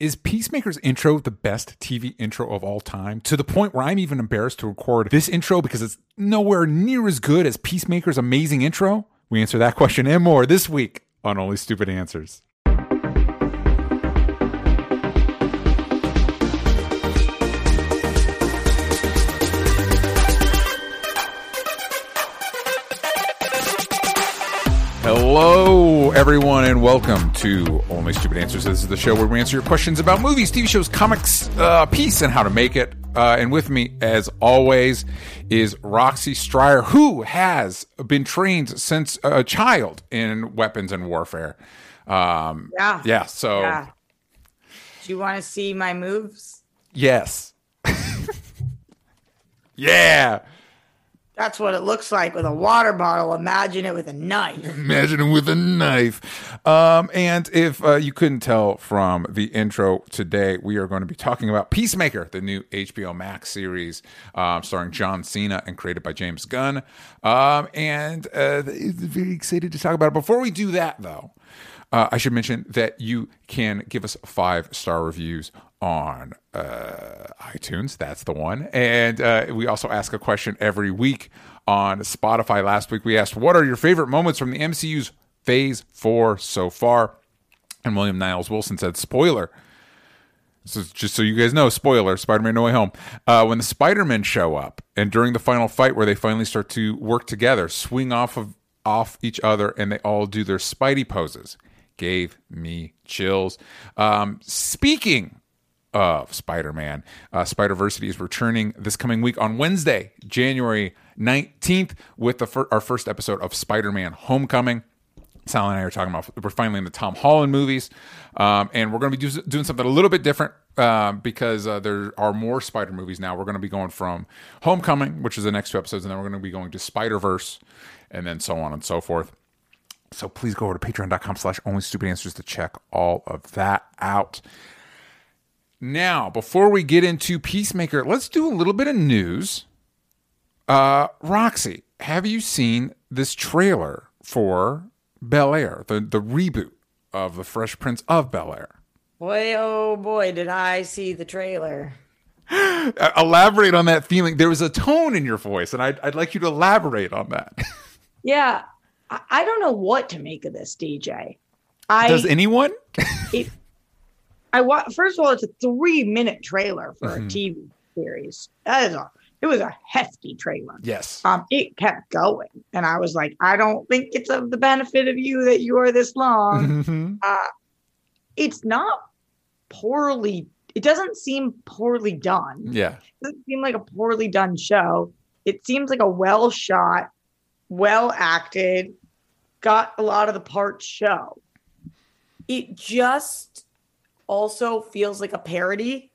Is Peacemaker's intro the best TV intro of all time? To the point where I'm even embarrassed to record this intro because it's nowhere near as good as Peacemaker's amazing intro? We answer that question and more this week on Only Stupid Answers. Hello, everyone, and welcome to Only Stupid Answers. This is the show where we answer your questions about movies, TV shows, comics, uh, peace, and how to make it. Uh, and with me, as always, is Roxy Stryer, who has been trained since a child in weapons and warfare. Um, Yeah. Yeah. So, Yeah. Do you want to see my moves? yes. yeah. That's what it looks like with a water bottle. Imagine it with a knife. Imagine it with a knife. Um, and if uh, you couldn't tell from the intro today, we are going to be talking about Peacemaker, the new HBO Max series um, starring John Cena and created by James Gunn. Um, and uh, very excited to talk about it. Before we do that, though, uh, I should mention that you can give us five star reviews on uh, iTunes. That's the one. And uh, we also ask a question every week on Spotify. Last week we asked, What are your favorite moments from the MCU's phase four so far? And William Niles Wilson said, Spoiler. So just so you guys know, spoiler: Spider-Man: No Way Home. Uh, when the Spider-Men show up, and during the final fight, where they finally start to work together, swing off of off each other, and they all do their Spidey poses, gave me chills. Um, speaking of Spider-Man, uh, Spider-Versity is returning this coming week on Wednesday, January nineteenth, with the fir- our first episode of Spider-Man: Homecoming. Sal and I are talking about we're finally in the Tom Holland movies, um, and we're going to be do, doing something a little bit different um, because uh, there are more Spider movies now. We're going to be going from Homecoming, which is the next two episodes, and then we're going to be going to Spider Verse, and then so on and so forth. So please go over to patreon.com slash only stupid answers to check all of that out. Now, before we get into Peacemaker, let's do a little bit of news. Uh, Roxy, have you seen this trailer for Bel Air, the, the reboot of The Fresh Prince of Bel Air? Boy, oh boy, did I see the trailer. Elaborate on that feeling. There was a tone in your voice, and I'd, I'd like you to elaborate on that. Yeah, I, I don't know what to make of this, DJ. I Does anyone? it, I wa- first of all, it's a three minute trailer for Mhm. a TV series. That is a it was a hefty trailer. yes. Um, it kept going, and I was like, I don't think it's of the benefit of you that you are this long. Mhm. uh, it's not poorly. It doesn't seem poorly done. Yeah. It doesn't seem like a poorly done show. It seems like a well shot, well acted, got a lot of the parts show. It just also feels like a parody.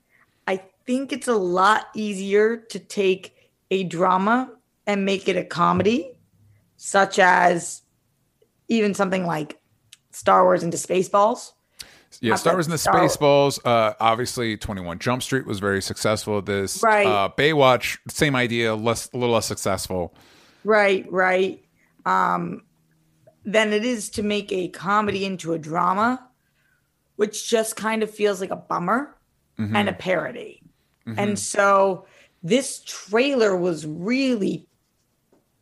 I think it's a lot easier to take a drama and make it a comedy, such as even something like Star Wars into Spaceballs. Yeah, I've Star Wars and the Star- Spaceballs. Uh, obviously, Twenty One Jump Street was very successful at this. Right. Uh, Baywatch, same idea, less a little less successful. Right, right. Um, than it is to make a comedy into a drama, which just kind of feels like a bummer Mhm. and a parody. Mhm. And so this trailer was really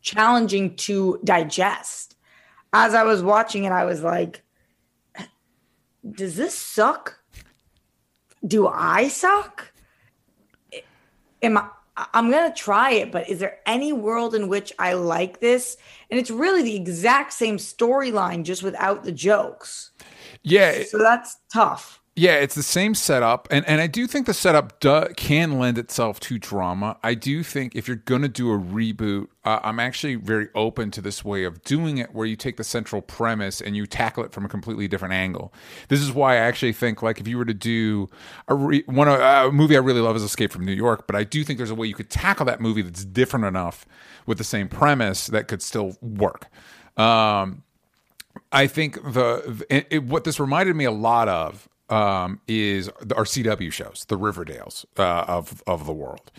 challenging to digest. As I was watching it, I was like, does this suck? Do I suck? Am I? I'm gonna try it, but is there any world in which I like this? And it's really the exact same storyline, just without the jokes. yeah, So that's tough. Yeah, it's the same setup, and and I do think the setup do, can lend itself to drama. I do think if you're going to do a reboot, uh, I'm actually very open to this way of doing it, where you take the central premise and you tackle it from a completely different angle. This is why I actually think, like, if you were to do a re- one a movie I really love is Escape from New York, but I do think there's a way you could tackle that movie that's different enough with the same premise that could still work. Um, I think the it, it, what this reminded me a lot of um, is our CW shows, the Riverdales uh, of of the world.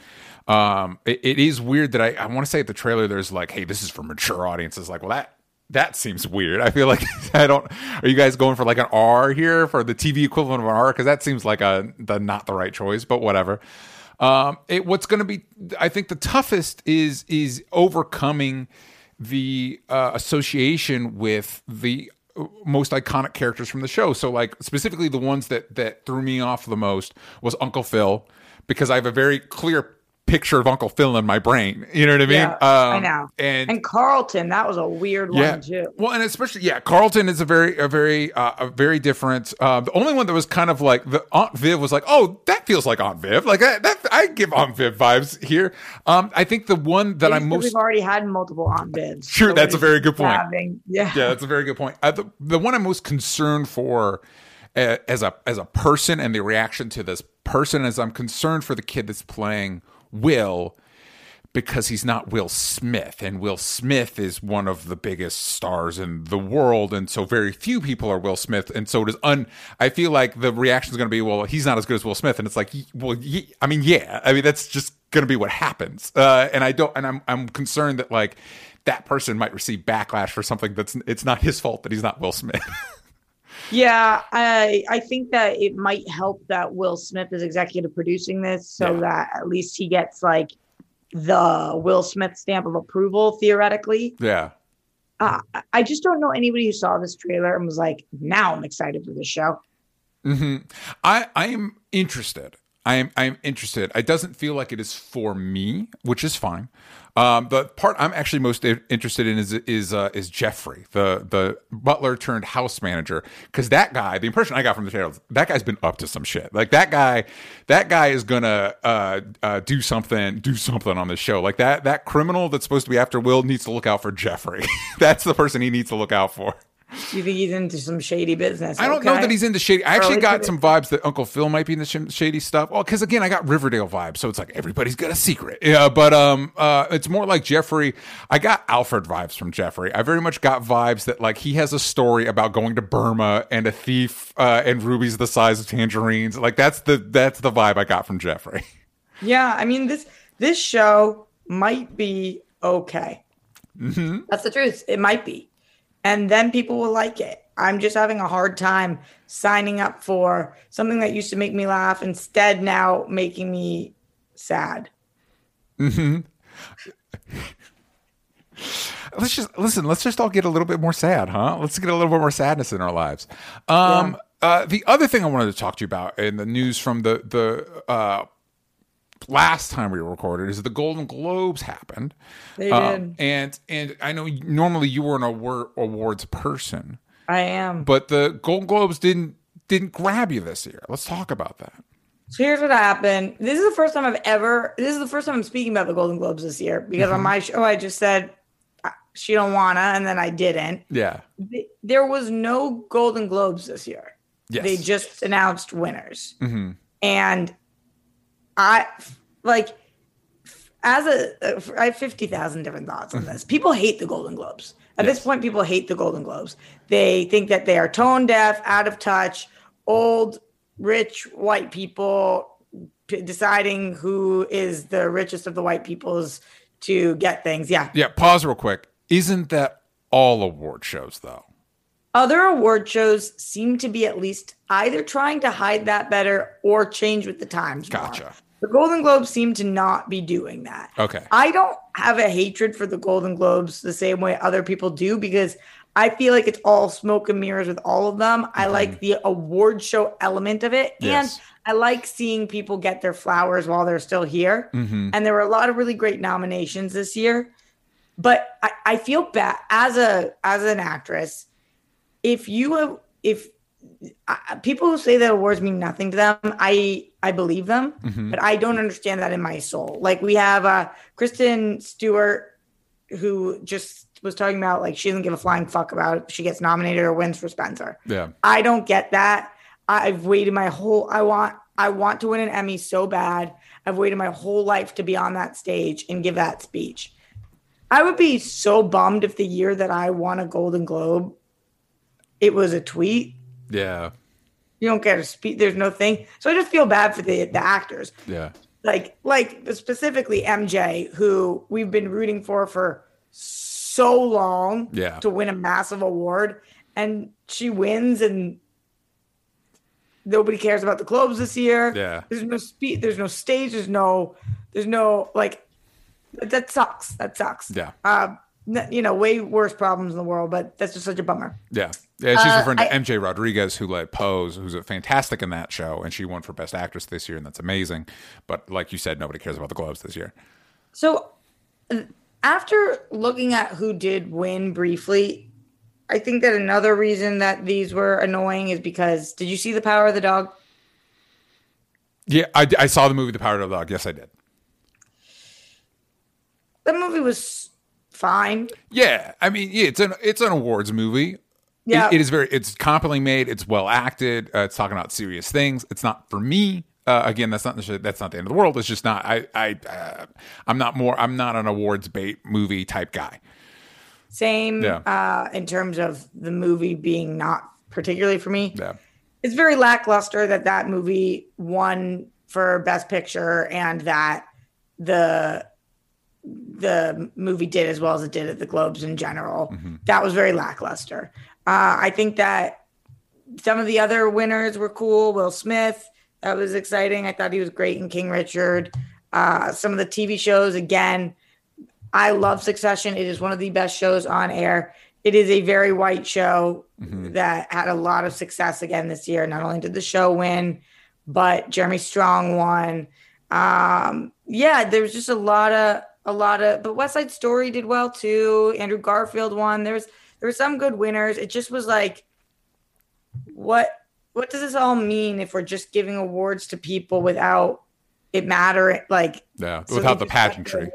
Um, it, it is weird that I, I want to say at the trailer there's like, hey, this is for mature audiences. Like, well, that that seems weird. I feel like I don't. Are you guys going for like an R here for the TV equivalent of an R? Because that seems like a the not the right choice, but whatever. Um, it, what's going to be, I think, the toughest is is overcoming the uh, association with the most iconic characters from the show. So, like specifically, the ones that that threw me off the most was Uncle Phil because I have a very clear picture of Uncle Phil in my brain. You know what I mean? Yeah, I know. And, And Carlton, that was a weird yeah, one too. well, and especially yeah, Carlton is a very a very uh, a very different. Uh, the only one that was kind of like the Aunt Viv was like, oh, that feels like Aunt Viv. Like that, that I give Aunt Viv vibes here. Um, I think the one that I'm most We've already had multiple Aunt Vivs. Sure, so that's a very good point. having- yeah. yeah, that's a very good point. Uh, the, the one I'm most concerned for uh, as a as a person and the reaction to this person is I'm concerned for the kid that's playing Will because he's not Will Smith and Will Smith is one of the biggest stars in the world and so very few people are Will Smith and so it is un I feel like the reaction is going to be well he's not as good as Will Smith and it's like well I mean yeah I mean that's just going to be what happens uh, and I don't and I'm I'm concerned that like that person might receive backlash for something that's it's not his fault that he's not Will Smith. Yeah, I I think that it might help that Will Smith is executive producing this, so Yeah. that at least he gets like the Will Smith stamp of approval theoretically. yeah. Uh, I- just don't know anybody who saw this trailer and was like, "Now I'm excited for this show." hmm I I am interested. I am I am interested. It doesn't feel like it is for me, which is fine. Um, the part I'm actually most interested in is is uh, is Jeffrey, the the butler turned house manager, because that guy, the impression I got from the trailer, that guy's been up to some shit. Like that guy, that guy is gonna uh, uh, do something, do something on this show. Like that that criminal that's supposed to be after Will needs to look out for Jeffrey. that's the person he needs to look out for. You think he's into some shady business? I don't know that he's into shady. I actually Early got to some vibes that Uncle Phil might be into sh- shady stuff. Well, because again, I got Riverdale vibes, so it's like everybody's got a secret. Yeah, but um, uh, it's more like Jeffrey. I got Alfred vibes from Jeffrey. I very much got vibes that like he has a story about going to Burma and a thief uh, and rubies the size of tangerines. Like that's the that's the vibe I got from Jeffrey. Yeah, I mean this this show might be okay. That's the truth. It might be, and then people will like it. I'm just having a hard time signing up for something that used to make me laugh instead now making me sad. Mm-hmm. let's just listen. Let's just all get a little bit more sad, huh? Let's get a little bit more sadness in our lives. Um, uh, the other thing I wanted to talk to you about in the news from the the uh, last time we recorded is the Golden Globes happened. They Um, did. and and I know normally you were an award, awards person, I am. but the Golden Globes didn't didn't grab you this year. Let's talk about that. So here's what happened. This is the first time I've ever. This is the first time I'm speaking about the Golden Globes this year because on my show I just said uh, she don't wanna, and then I didn't. Yeah. There was no Golden Globes this year. Yes. They just announced winners. Mhm. And I like as a uh, I have 50,000 different thoughts on mm-hmm. this. People hate the Golden Globes. At this point people hate the Golden Globes. They think that they are tone deaf, out of touch, old rich white people p- deciding who is the richest of the white peoples to get things. Yeah. Yeah. Pause real quick. Isn't that all award shows though? Other award shows seem to be at least either trying to hide that better or change with the times. more. The Golden Globes seem to not be doing that. Okay. I don't have a hatred for the Golden Globes the same way other people do because I feel like it's all smoke and mirrors with all of them. I like the award show element of it. Mm-hmm. Yes. And I like seeing people get their flowers while they're still here. Mm-hmm. And there were a lot of really great nominations this year. But I, I feel bad as a as an actress. If you have if I, people who say that awards mean nothing to them, I I believe them, Mm-hmm. but I don't understand that in my soul. Like we have uh, Kristen Stewart, who just was talking about like she doesn't give a flying fuck about if she gets nominated or wins for Spencer. Yeah. I don't get that. I've waited my whole I want I want to win an Emmy so bad. I've waited my whole life to be on that stage and give that speech. I would be so bummed if the year that I won a Golden Globe, it was a tweet. Yeah. You don't get a speech. There's no thing. So I just feel bad for the the actors, Yeah. like like specifically MJ, who we've been rooting for for so long Yeah. to win a massive award, and she wins, and nobody cares about the Globes this year. Yeah. there's no speed, there's no stage, there's no, there's no like, that sucks. That sucks. Yeah. Uh, you know, way worse problems in the world, but that's just such a bummer. Yeah. Yeah, she's Uh, referring to I- MJ Rodriguez, who led Pose, who's a fantastic in that show, and she won for Best Actress this year, and that's amazing. But like you said, nobody cares about the Globes this year. So, uh, after looking at who did win briefly, I think that another reason that these were annoying is because did you see the Power of the Dog? Yeah, I, I saw the movie The Power of the Dog. Yes, I did. The movie was fine. Yeah, I mean, yeah, it's an it's an awards movie. Yeah. It- it is very it's competently made. It's well acted. Uh, it's talking about serious things. It's not for me. Uh, again, that's not that's not the end of the world. It's just not. I I uh, I'm not more. I'm not an awards bait movie type guy. Same Yeah. uh, in terms of the movie being not particularly for me. Yeah, It's very lackluster that that movie won for Best Picture and that the the movie did as well as it did at the Globes in general. That was very lackluster. Uh, I think that some of the other winners were cool. Will Smith, that was exciting. I thought he was great in King Richard. Uh, some of the TV shows, again, I love Succession. It is one of the best shows on air. It is a very white show that had a lot of success again this year. Not only did the show win, but Jeremy Strong won. Um, yeah, there was just a lot of a lot of but West Side Story did well too. Andrew Garfield won. There's there were some good winners. It just was like what what does this all mean if we're just giving awards to people without it mattering like yeah. so Without the pageantry.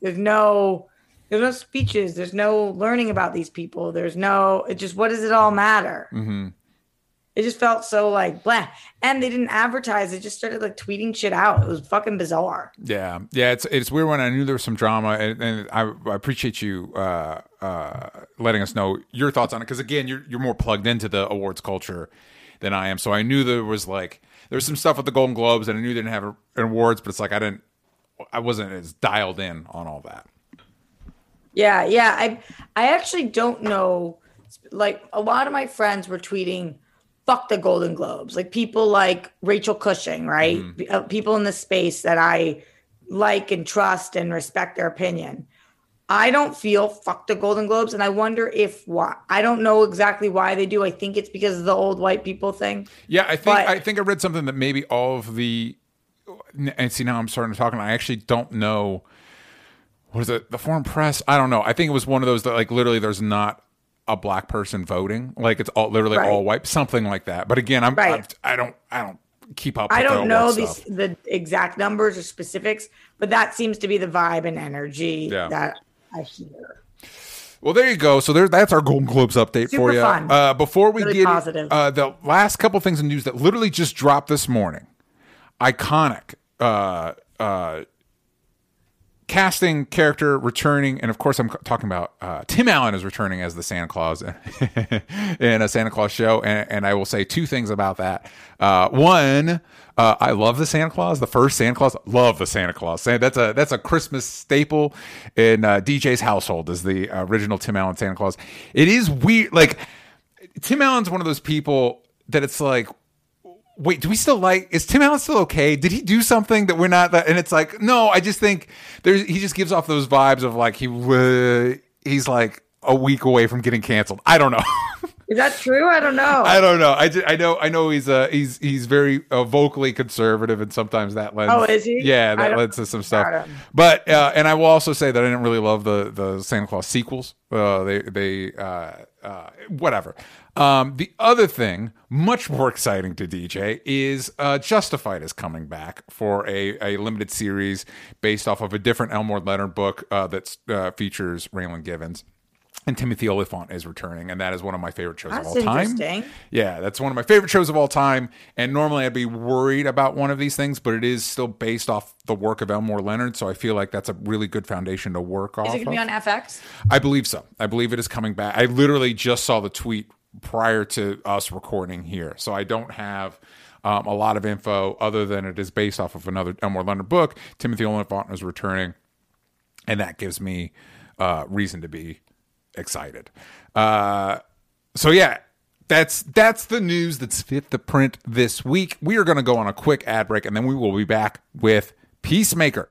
There's no there's no speeches, there's no learning about these people. There's no it just what does it all matter? hmm It just felt so like blah. And they didn't advertise. They just started like tweeting shit out. It was fucking bizarre. Yeah, yeah. It's it's weird when I knew there was some drama, and, and I, I appreciate you uh, uh, letting us know your thoughts on it because again, you're you're more plugged into the awards culture than I am. So I knew there was like there was some stuff with the Golden Globes, and I knew they didn't have an awards, but it's like I didn't, I wasn't as dialed in on all that. Yeah, yeah. I I actually don't know. Like a lot of my friends were tweeting, "Fuck the Golden Globes." Like people like Rachel Cushing, right? Uh, People in the space that I like and trust and respect their opinion. I don't feel fuck the Golden Globes, and I wonder if why. I don't know exactly why they do. I think it's because of the old white people thing. Yeah, I think But- I think I read something that maybe all of the and see now I'm starting to talk and I actually don't know what is it the foreign press I don't know I think it was one of those that like literally there's not a black person voting like it's all literally Right. all white something like that but again I'm, Right. I'm I don't I don't keep up I don't know these stuff. the exact numbers or specifics, but that seems to be the vibe and energy Yeah. that I hear. Well, there you go. So there, that's our Golden Globes update for you. Uh, before we Really get positive. uh, the last couple things in news that literally just dropped this morning, iconic uh, uh, casting character returning, and of course I'm talking about uh, Tim Allen is returning as the Santa Claus in a Santa Claus show, and, and I will say two things about that. Uh, one. Uh, I love the Santa Claus. The first Santa Claus, love the Santa Claus. That's a that's a Christmas staple in uh, DJ's household. Is the original Tim Allen Santa Claus? It is weird. Like Tim Allen's one of those people that it's like, wait, do we still like? Is Tim Allen still okay? Did he do something that we're not? That, and it's like, no, I just think there's. He just gives off those vibes of like he uh, he's like a week away from getting canceled. I don't know. Is that true? I don't know. I don't know. I, just, I know I know he's uh he's he's very uh, vocally conservative and sometimes that lends Oh, is he? Yeah, that lends to some stuff. But uh, and I will also say that I didn't really love the the Santa Claus sequels. Uh, they they uh, uh, whatever. Um, the other thing, much more exciting to DJ, is uh, Justified is coming back for a, a limited series based off of a different Elmore Leonard book uh, that uh, features Raylan Givens. And Timothy Olyphant is returning, and that is one of my favorite shows That's of all time. Yeah, that's one of my favorite shows of all time. And normally I'd be worried about one of these things, but it is still based off the work of Elmore Leonard. So I feel like that's a really good foundation to work off Is it going to be on FX? I believe so. I believe it is coming back. I literally just saw the tweet prior to us recording here. So I don't have um, a lot of info other than it is based off of another Elmore Leonard book. Timothy Olyphant is returning and that gives me uh, reason to be excited. Uh, so yeah, that's that's the news that's fit the print this week. We are going to go on a quick ad break, and then we will be back with Peacemaker.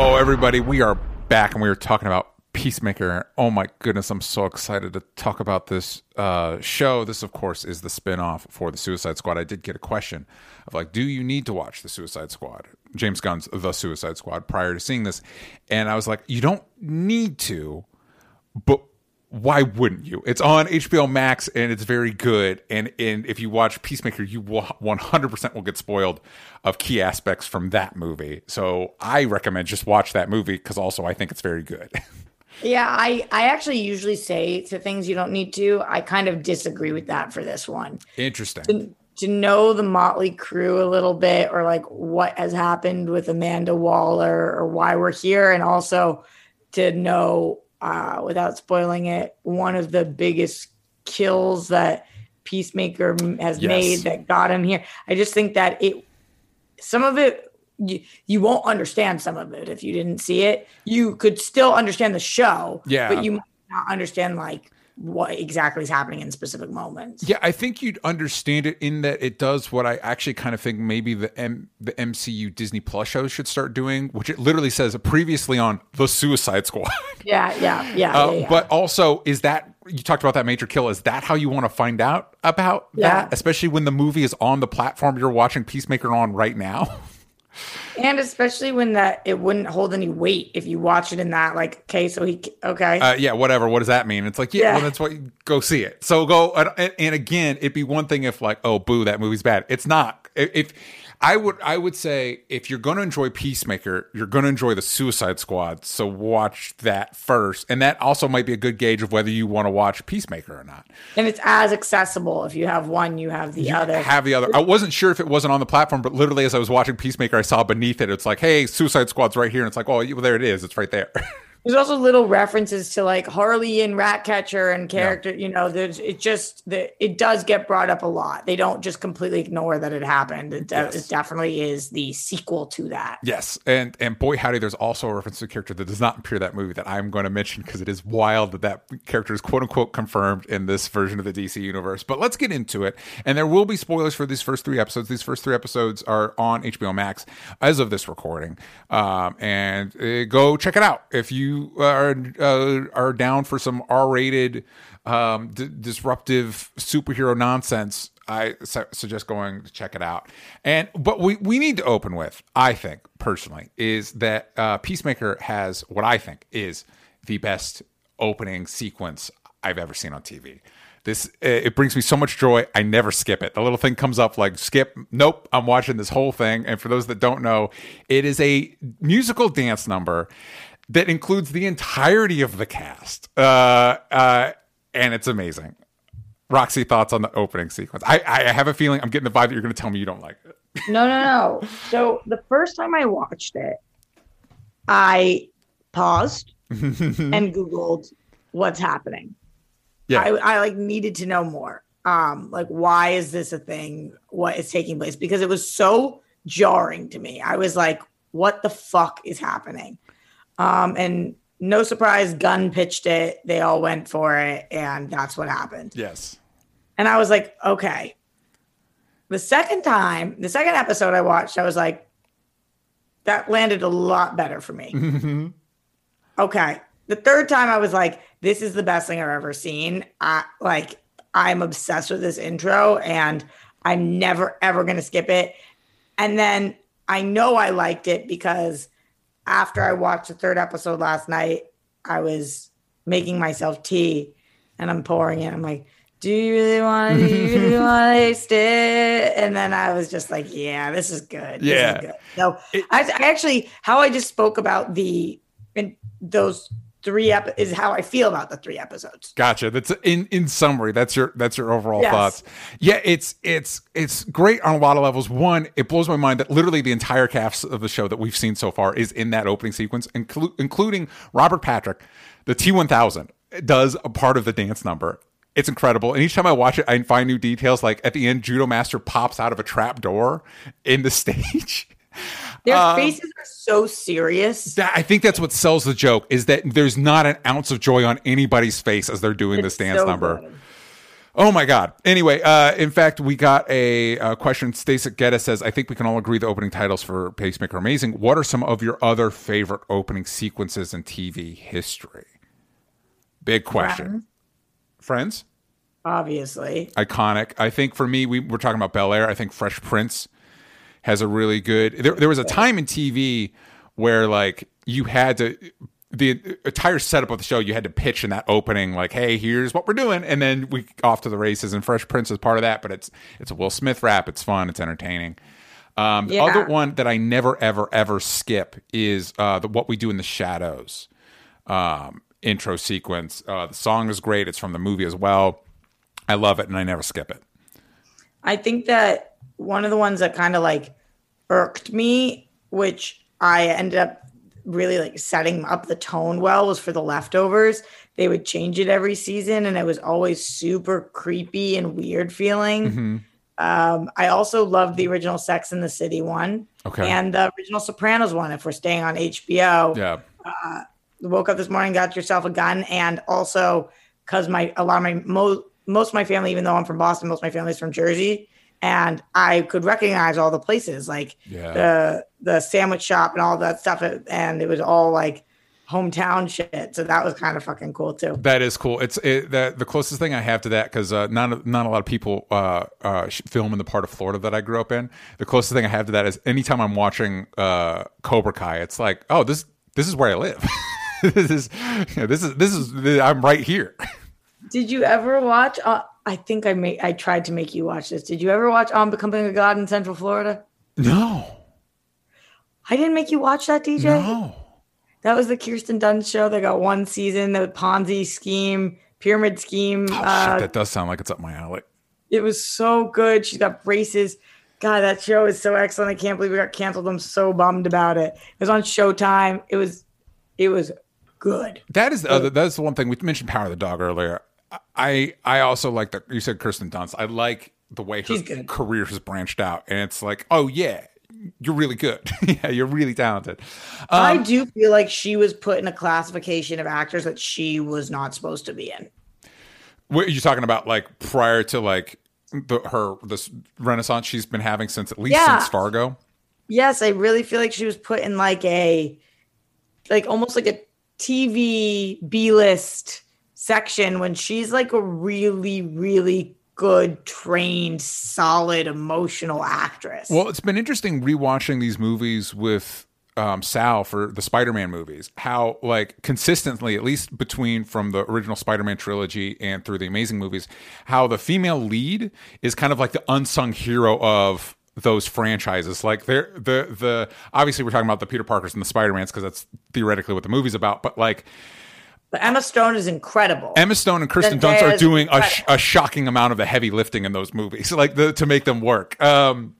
Oh, everybody, we are back and we are talking about Peacemaker. Oh my goodness, I'm so excited to talk about this uh, show. This, of course, is the spin-off for the Suicide Squad. I did get a question of like, do you need to watch the Suicide Squad? James Gunn's The Suicide Squad prior to seeing this. And I was like, you don't need to, but why wouldn't you? It's on HBO Max and it's very good. And and if you watch Peacemaker, you will 100% will get spoiled of key aspects from that movie. So I recommend just watch that movie because also I think it's very good. Yeah, I I actually usually say to things you don't need to. I kind of disagree with that for this one. Interesting. To, to know the Motley crew a little bit or like what has happened with Amanda Waller or why we're here and also to know uh, without spoiling it, one of the biggest kills that Peacemaker has Yes. made that got him here. I just think that it, some of it, you, you won't understand some of it if you didn't see it. You could still understand the show, Yeah. but you might not understand like what exactly is happening in specific moments. Yeah, I think you'd understand it in that it does what I actually kind of think maybe the M- the MCU Disney Plus shows should start doing, which it literally says previously on the Suicide Squad. Yeah, yeah, yeah. Uh, yeah, yeah. But also, is that you talked about that major kill? Is that how you want to find out about Yeah. that? Especially when the movie is on the platform you're watching Peacemaker on right now. and especially when that it wouldn't hold any weight if you watch it in that like okay, so he okay. Uh, yeah, whatever. What does that mean? It's like, yeah, Yeah. well, that's what. You, go see it. So go. And, and again, it'd be one thing if like, oh, boo, that movie's bad. It's not. If, if I would, I would say if you're going to enjoy Peacemaker, you're going to enjoy the Suicide Squad. So watch that first, and that also might be a good gauge of whether you want to watch Peacemaker or not. and it's as accessible. If you have one, you have the other. Have the other. I wasn't sure if it wasn't on the platform, but literally as I was watching Peacemaker, I saw beneath it. It's like, hey, Suicide Squad's right here, and it's like, oh, well, there it is. It's right there. There's also little references to like Harley and Ratcatcher and character. You know, there's it just the it does get brought up a lot. They don't just completely ignore that it happened. It, Yes. it definitely is the sequel to that. Yes, and and boy howdy, there's also a reference to a character that does not appear in that movie that I'm going to mention because it is wild that that character is quote unquote confirmed in this version of the DC universe. But let's get into it, and there will be spoilers for these first three episodes. These first three episodes are on HBO Max as of this recording, um, and uh, go check it out if you are uh, are down for some R-rated um, d- disruptive superhero nonsense. I su- suggest going to check it out. And but we we need to open with, I think personally, is that uh, Peacemaker has what I think is the best opening sequence I've ever seen on TV. This uh, it brings me so much joy. I never skip it. The little thing comes up like skip. Nope, I'm watching this whole thing. And for those that don't know, it is a musical dance number that includes the entirety of the cast, uh, uh, and it's amazing. Roxy, thoughts on the opening sequence? I, I have a feeling I'm getting the vibe that you're going to tell me you don't like it. No, no, no. So the first time I watched it, I paused and Googled what's happening. Yeah, I, I like needed to know more. Um, like why is this a thing? What is taking place? Because it was so jarring to me. I was like, what the fuck is happening? Um, and no surprise, Gunn pitched it. They all went for it, and that's what happened. yes, And I was like, okay. The second time, the second episode I watched, I was like, that landed a lot better for me. Mm-hmm. Okay. The third time I was like, this is the best thing I've ever seen. I like I'm obsessed with this intro and I'm never ever gonna skip it. And then I know I liked it because after I watched the third episode last night, I was making myself tea and I'm pouring it. I'm like, do you really want to, do you really want to taste it? And then I was just like, yeah, this is good. This is Yeah. good. So It- I, I actually, how I just spoke about the, and those three ep is how I feel about the three episodes. Gotcha. That's in in summary. That's your that's your overall Yes. thoughts. Yeah, it's it's it's great on a lot of levels. One, it blows my mind that literally the entire cast of the show that we've seen so far is in that opening sequence, inclu- including Robert Patrick, the T one thousand does a part of the dance number. It's incredible. And each time I watch it, I find new details. Like at the end, Judo Master pops out of a trap door in the stage. Their Um, faces are so serious. That, I think that's what sells the joke is that there's not an ounce of joy on anybody's face as they're doing this It's dance so number. good. Oh my god. Anyway, uh, in fact, we got a, uh question. Stacey Geddes says, "I think we can all agree the opening titles for Pacemaker are amazing. What are some of your other favorite opening sequences in TV history?" Big question. Friends, Obviously. iconic. I think for me, we were talking about Bel Air. I think Fresh Prince has a really good. There, there was a time in TV where like you had to the entire setup of the show you had to pitch in that opening like hey here's what we're doing and then we off to the races and fresh prince is part of that but it's it's a will smith rap it's fun it's entertaining um, the Yeah. other one that i never ever ever skip is uh, the what we do in the shadows um, intro sequence uh, the song is great it's from the movie as well i love it and i never skip it I think that one of the ones that kind of like irked me, which I ended up really like setting up the tone well, was for the leftovers. They would change it every season, and it was always super creepy and weird feeling. Mm-hmm. Um, I also loved the original Sex in the City one, Okay. and the original Sopranos one. If we're staying on HBO, yeah woke up this morning, got yourself a gun, and also because my a lot of my mo- most of my family, even though I'm from Boston, most of my family is from Jersey, and I could recognize all the places like Yeah. the the sandwich shop and all that stuff, and it was all like hometown shit. So that was kind of fucking cool too. That is cool. It's it, the the closest thing I have to that because uh, not not a lot of people uh, uh, film in the part of Florida that I grew up in. The closest thing I have to that is anytime I'm watching uh, Cobra Kai, it's like, oh, this this is where I live. this is you know, this is this is I'm right here. Did you ever watch? Uh, I think I made I tried to make you watch this. Did you ever watch On Becoming a God in Central Florida? No, I didn't make you watch that, DJ. no. That was the Kirsten Dunst show. They got one season, the Ponzi scheme, pyramid scheme. Oh, uh, shit, that does sound like it's up my alley. it was so good. She's got braces. God, that show is so excellent. I can't believe it got canceled. I'm so bummed about it. It was on Showtime. It was, it was good. That is the other. That's the one thing we mentioned. Power of the Dog earlier. I I also like that you said Kirsten Dunst. I like the way her career has branched out, and it's like, oh yeah, you're really good. yeah, you're really talented. I Um, do feel like she was put in a classification of actors that she was not supposed to be in. what are you talking about? Like prior to like the her this renaissance she's been having since at least Yeah. since Fargo. Yes, I really feel like she was put in like a, like almost like a TV B list section when she's like a really, really good, trained, solid, emotional actress. Well, it's been interesting rewatching these movies with um, Sal for the Spider-Man movies. How like consistently, at least between from the original Spider-Man trilogy and through the Amazing movies, how the female lead is kind of like the unsung hero of those franchises. Like they're the the obviously we're talking about the Peter Parkers and the Spider-Mans because that's theoretically what the movie's about. But like but Emma Stone is incredible. Emma Stone and Kristen Dunst are doing a, sh- a shocking amount of the heavy lifting in those movies, like the to make them work. Um,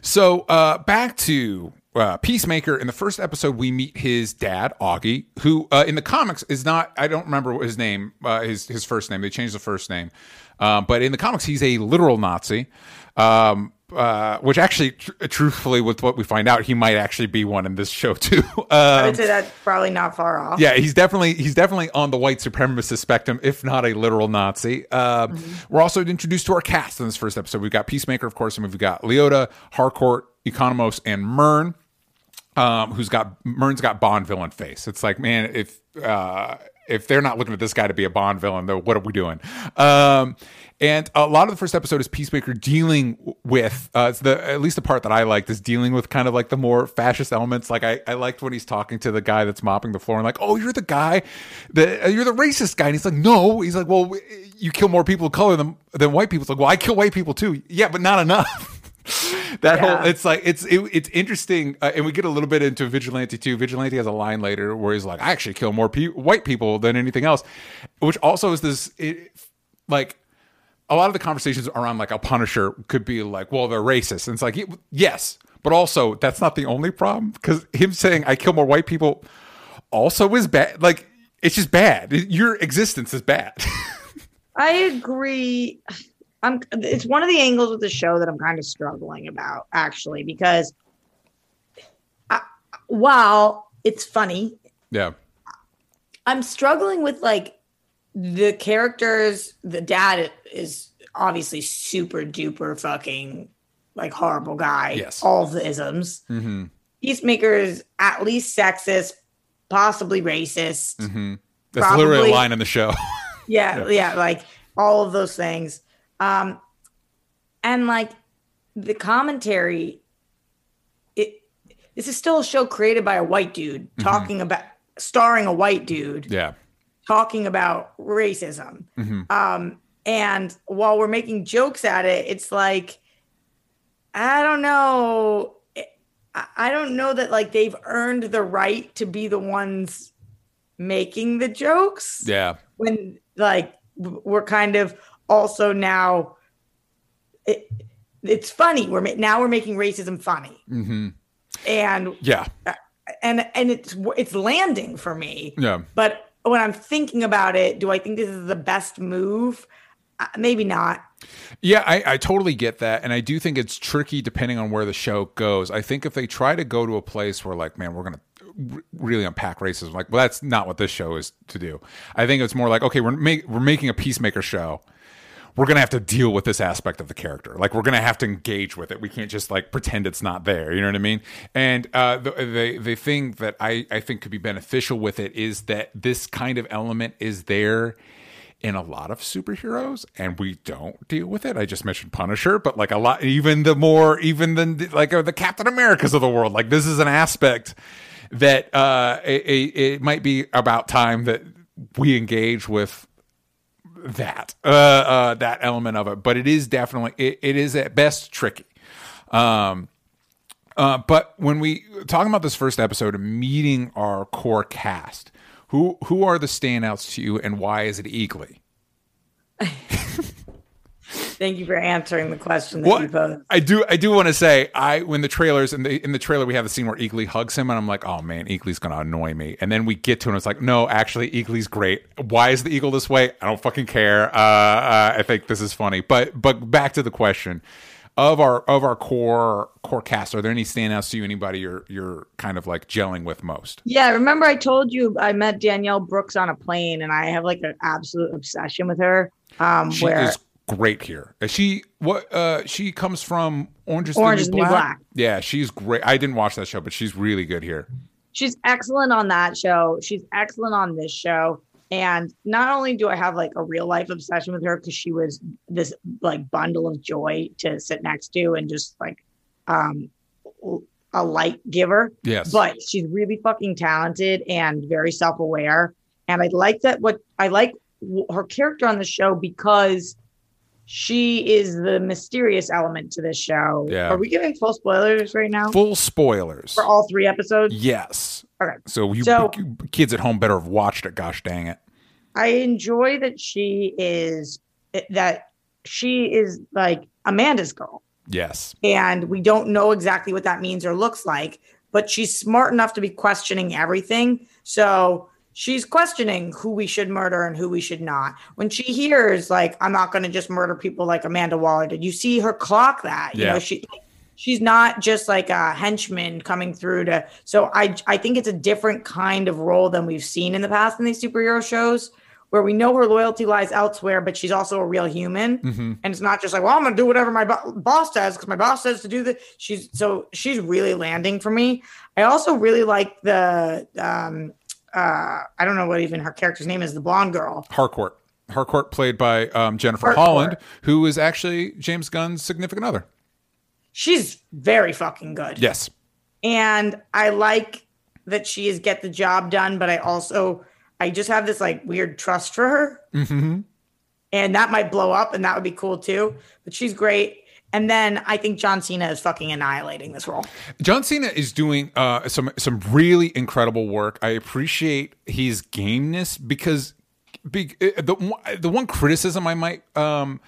so uh, back to uh, Peacemaker. In the first episode, we meet his dad, Augie, who uh, in the comics is not. I don't remember his name, uh, his his first name. They changed the first name, um, but in the comics, he's a literal Nazi. Um, uh, which actually, tr- truthfully, with what we find out, he might actually be one in this show too. I Um, would say that's probably not far off. yeah, he's definitely he's definitely on the white supremacist spectrum, if not a literal Nazi. Uh, We're also introduced to our cast in this first episode. We've got Peacemaker, of course, and we've got Leota, Harcourt, Economos, and Murn. Um, who's got Murn's got Bond villain face. It's like, man, if uh, if they're not looking at this guy to be a Bond villain, though, what are we doing? Um, and a lot of the first episode is Peacemaker dealing with uh, it's the at least the part that I liked is dealing with kind of like the more fascist elements. Like I, I liked when he's talking to the guy that's mopping the floor and like, oh, you're the guy, the you're the racist guy, and he's like, no, he's like, well, you kill more people of color than than white people. It's like, well, I kill white people too, yeah, but not enough. that Yeah. whole it's like it's it, it's interesting uh, and we get a little bit into vigilante too vigilante has a line later where he's like i actually kill more pe- white people than anything else which also is this it, like a lot of the conversations around like a punisher could be like well they're racist and it's like yes but also that's not the only problem because him saying i kill more white people also is bad like it's just bad your existence is bad I agree. I'm. It's one of the angles of the show that I'm kind of struggling about, actually, because I, while it's funny, yeah I'm struggling with like the characters. The dad is obviously super duper fucking like horrible guy. Yes. all the isms. mm-hmm. Peacemaker is at least sexist, possibly racist. Mm-hmm. that's literally a line in the show yeah, yeah, like all of those things. Um and like the commentary it this is still a show created by a white dude talking about starring a white dude yeah talking about racism. Mhm. Um and while we're making jokes at it, it's like I don't know I don't know that like they've earned the right to be the ones making the jokes yeah when like we're kind of also now it, it's funny we're now we're making racism funny mm-hmm. and yeah and and it's it's landing for me yeah but when i'm thinking about it do i think this is the best move uh, maybe not Yeah, I, I totally get that. And I do think it's tricky depending on where the show goes. I think if they try to go to a place where, like, man, we're going to really unpack racism, like, well, that's not what this show is to do. I think it's more like, okay, we're, make, we're making a Peacemaker show. We're going to have to deal with this aspect of the character. Like, we're going to have to engage with it. We can't just, like, pretend it's not there. You know what I mean? And uh, the, the, the thing that I, I think could be beneficial with it is that this kind of element is there in a lot of superheroes and we don't deal with it. I just mentioned Punisher, but like a lot, even the more, even the like uh, the Captain Americas of the world, like this is an aspect that uh, it, it, it might be about time that we engage with that uh, uh, that element of it. But it is definitely it, it is at best tricky. Um, uh, but when we talking about this first episode meeting our core cast, who who are the standouts to you, and why is it Eagly? thank you for answering the question that you posed. I do I do want to say I when the trailers in the in the trailer we have the scene where Eagly hugs him and I'm like oh man Eagly's gonna annoy me. And then we get to him it's like no actually Eagly's great. Why is the eagle this way? I don't fucking care. Uh, uh, I think this is funny. But but back to the question. Of our of our core core cast are there any standouts to you anybody you're you're kind of like gelling with most? Yeah remember i told you i met danielle brooks on a plane and i have like an absolute obsession with her um she where is great here she what uh she comes from Orange is Orange the New Black Black. yeah she's great I didn't watch that show but she's really good here she's excellent on that show. She's excellent on this show. And not only do I have like a real life obsession with her because she was this like bundle of joy to sit next to and just like um a light giver, yes but she's really fucking talented and very self aware. And I like that what I like her character on the show because she is the mysterious element to this show. Yeah. Are we giving full spoilers right now full spoilers for all three episodes? Yes. Okay. So you, So- you kids at home better have watched it. Gosh dang it. I enjoy that she is that she is like Amanda's girl, Yes. and we don't know exactly what that means or looks like, but she's smart enough to be questioning everything. So she's questioning who we should murder and who we should not. When she hears like, I'm not going to just murder people like Amanda Waller did, you see her clock that. You Yeah. know, she she's not just like a henchman coming through to. So I I think it's a different kind of role than we've seen in the past in these superhero shows. Where we know her loyalty lies elsewhere, but she's also a real human, and it's not just like, well, I'm gonna do whatever my bo- boss says because my boss says to do this. She's so she's really landing for me. I also really like the um, uh, I don't know what even her character's name is, the blonde girl. Harcourt. Harcourt, played by um, Jennifer Harcourt. Holland, who is actually James Gunn's significant other. She's very fucking good. Yes. And I like that she is get the job done, but I also I just have this like weird trust for her. hmm And that might blow up and that would be cool too. But she's great. And then I think John Cena is fucking annihilating this role. John Cena is doing uh, some some really incredible work. I appreciate his gameness because be, uh, the the one criticism I might um,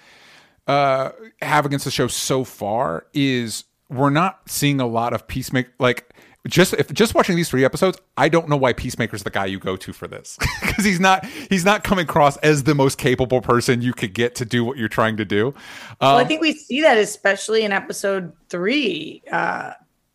uh, have against the show so far is we're not seeing a lot of peacemaker like just if just watching these three episodes i don't know why peacemaker's the guy you go to for this because he's not he's not coming across as the most capable person you could get to do what you're trying to do um, well, I think we see that especially in episode three. Uh,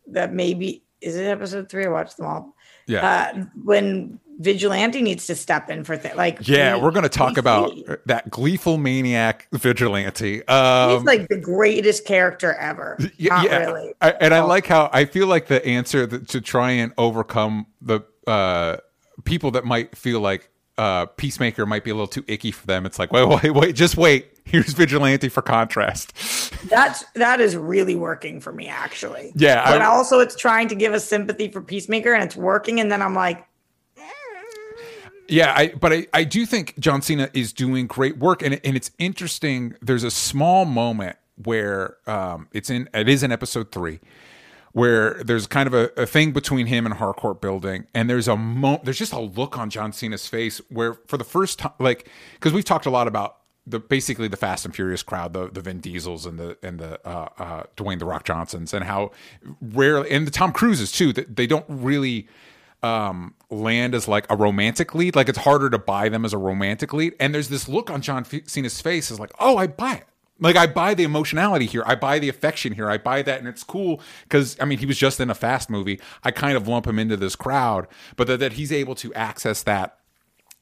that maybe is it episode three? I watched them all. yeah Uh, when Vigilante needs to step in for things like yeah we- we're going to talk about see. that gleeful maniac vigilante um He's like the greatest character ever. Yeah, Not yeah. really. I, and I Oh. like how I feel like the answer that, to try and overcome the uh, people that might feel like uh, Peacemaker might be a little too icky for them. It's like, wait, wait, wait, just wait. Here's Vigilante for contrast. That's that is really working for me actually. Yeah, But I- also it's trying to give us sympathy for Peacemaker and it's working. And then I'm like, Yeah, I but I, I do think John Cena is doing great work, and and it's interesting. There's a small moment where um, it's in it is in episode three, where there's kind of a, a thing between him and Harcourt building, and there's a mo there's just a look on John Cena's face where for the first time, like because we've talked a lot about the basically the Fast and Furious crowd, the the Vin Diesels and the and the uh, uh, Dwayne the Rock Johnsons, and how rarely and the Tom Cruises too that they don't really um land as like a romantic lead like it's harder to buy them as a romantic lead. And there's this look on john F- cena's face is like oh i buy it. Like i buy the emotionality here. I buy the affection here. I buy that and it's cool because i mean he was just in a fast movie. I kind of lump him into this crowd but that, that he's able to access that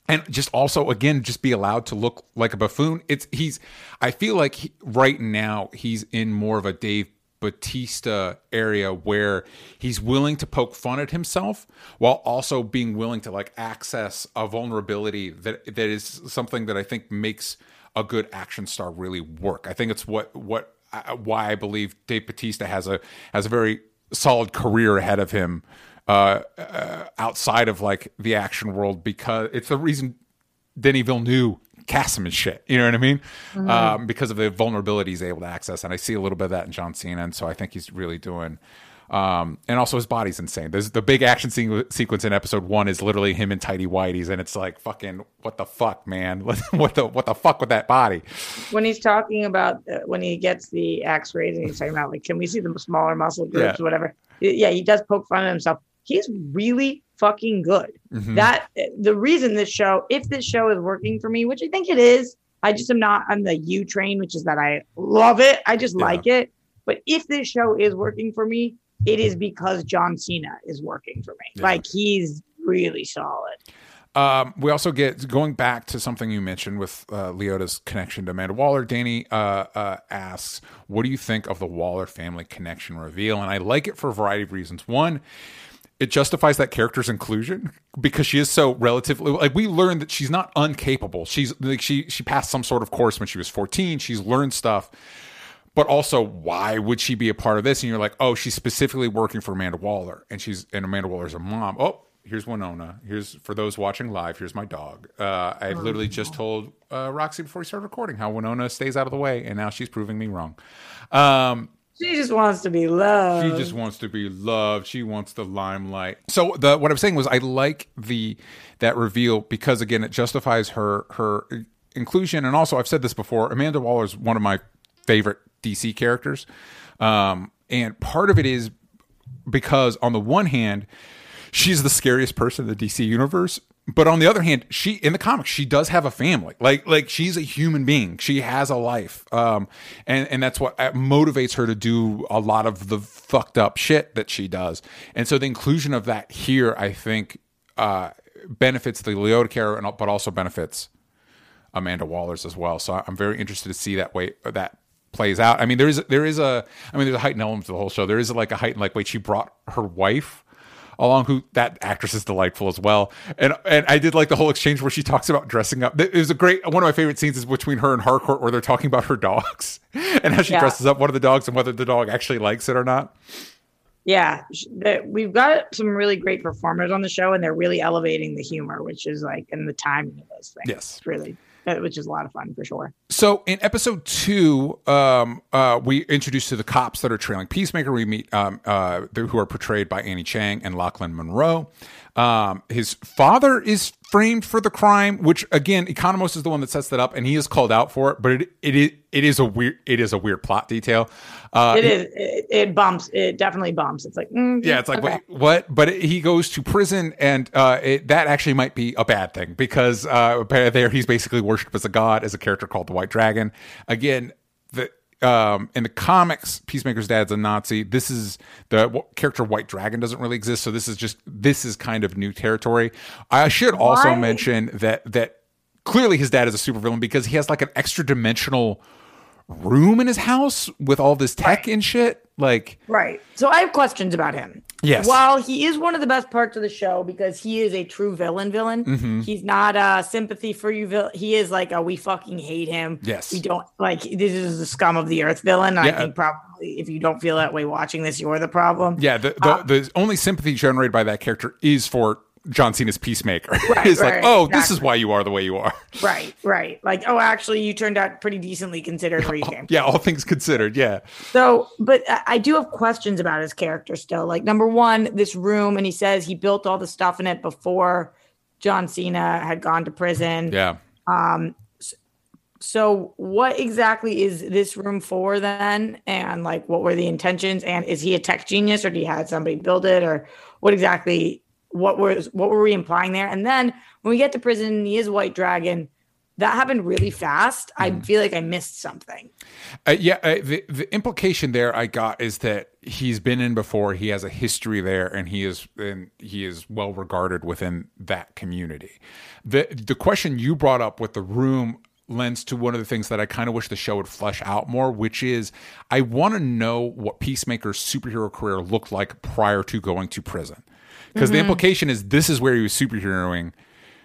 and just also again just be allowed to look like a buffoon. It's he's i feel like he, right now he's in more of a dave batista area where he's willing to poke fun at himself while also being willing to like access a vulnerability that that is something that i think makes a good action star really work. I think it's what what uh, why i believe dave batista has a has a very solid career ahead of him uh, uh, outside of like the action world because it's the reason Denis Villeneuve cast him and shit. You know what I mean? Um, because of the vulnerability he's able to access, and I see a little bit of that in John Cena, and so I think he's really doing. Um, and also his body's insane. There's the big action se- sequence in episode one is literally him in tidy whities, and it's like fucking what the fuck, man? what the what the fuck with that body? when he's talking about uh, when he gets the axe raised and he's talking about like, can we see the smaller muscle groups Yeah. or whatever? Yeah, he does poke fun at himself. He's really fucking good. Mhm. That the reason this show, if this show is working for me, which I think it is, I just am not on the U train, which is that I love it. I just Yeah. like it. But if this show is working for me, it is because John Cena is working for me. Yeah. Like he's really solid. Um, we also get going back to something you mentioned with uh, Leota's connection to Amanda Waller. Danny uh, uh, asks, "What do you think of the Waller family connection reveal?" And I like it for a variety of reasons. One, it justifies that character's inclusion because she is so relatively like we learned that she's not incapable. She's like she she passed some sort of course when she was fourteen. She's learned stuff. But also, why would she be a part of this? And you're like, oh, she's specifically working for Amanda Waller, and she's and Amanda Waller's a mom. Oh, here's Winona. Here's for those watching live. Here's my dog. Uh, I literally just told uh, Roxy before we started recording how Winona stays out of the way, and now she's proving me wrong. Um, She just wants to be loved. she just wants to be loved. She wants the limelight. So the what I'm saying was I like the that reveal because again it justifies her her inclusion and also I've said this before. Amanda Waller is one of my favorite DC characters, um, and part of it is because on the one hand she's the scariest person in the DC universe. But on the other hand, she in the comics she does have a family. Like like she's a human being. She has a life, um, and and that's what uh, motivates her to do a lot of the fucked up shit that she does. And so the inclusion of that here, I think, uh, benefits the Leota character, but also benefits Amanda Waller's as well. So I'm very interested to see that way that plays out. I mean, there is there is a I mean, there's a heightened element to the whole show. There is like a heightened like wait, she brought her wife along who that actress is delightful as well and and i did like the whole exchange where she talks about dressing up it was a great one of my favorite scenes is between her and harcourt where they're talking about her dogs and how she Yeah. dresses up one of the dogs and whether the dog actually likes it or not Yeah, we've got some really great performers on the show, and they're really elevating the humor, which is like in the timing of those things. Yes. It's really, which is a lot of fun for sure. So in episode two, um, uh, we introduced to the cops that are trailing Peacemaker. We meet um, uh, who are portrayed by Annie Chang and Lochlyn Munro. Um, his father is framed for the crime, which again, Economos is the one that sets that up, and he is called out for it. But it it is it is a weird it is a weird plot detail. Uh, It is. It, it bumps. It definitely bumps. It's like mm, yeah, it's like okay. wait, what? But it, he goes to prison, and uh, it, that actually might be a bad thing because uh, there he's basically worshipped as a god, as a character called the White Dragon. Again, the um, in the comics, Peacemaker's dad's a Nazi. This is the character White Dragon doesn't really exist, so this is just this is kind of new territory. I should also Why? mention that that clearly his dad is a supervillain because he has like an extra dimensional room in his house with all this tech and shit. Like, Right. So I have questions about him. Yes. While he is one of the best parts of the show because he is a true villain villain, Mm-hmm. he's not a sympathy for you villain. He is like a we fucking hate him. Yes. We don't like this is the scum of the earth villain. Yeah. I think probably if you don't feel that way watching this, you're the problem. Yeah, the the, the only sympathy generated by that character is for John Cena's Peacemaker. it's like, right, oh, this is why you are the way you are. Right, right. Like, oh, actually, you turned out pretty decently considered where you came. Yeah, all things considered. Yeah, So, but I do have questions about his character still. Like, number one, this room, and he says he built all the stuff in it before John Cena had gone to prison. yeah. Um. So, what exactly is this room for then? And like, what were the intentions? And is he a tech genius, or did he have somebody build it, or what exactly? What was what were we implying there? And then when we get to prison, he is White Dragon. That happened really fast. I feel like I missed something. Uh, yeah, uh, the the implication there I got is that he's been in before. He has a history there, and he is and he is well regarded within that community. the The question you brought up with the room lends to one of the things that I kind of wish the show would flesh out more, which is I want to know what Peacemaker's superhero career looked like prior to going to prison, because the implication is this is where he was superheroing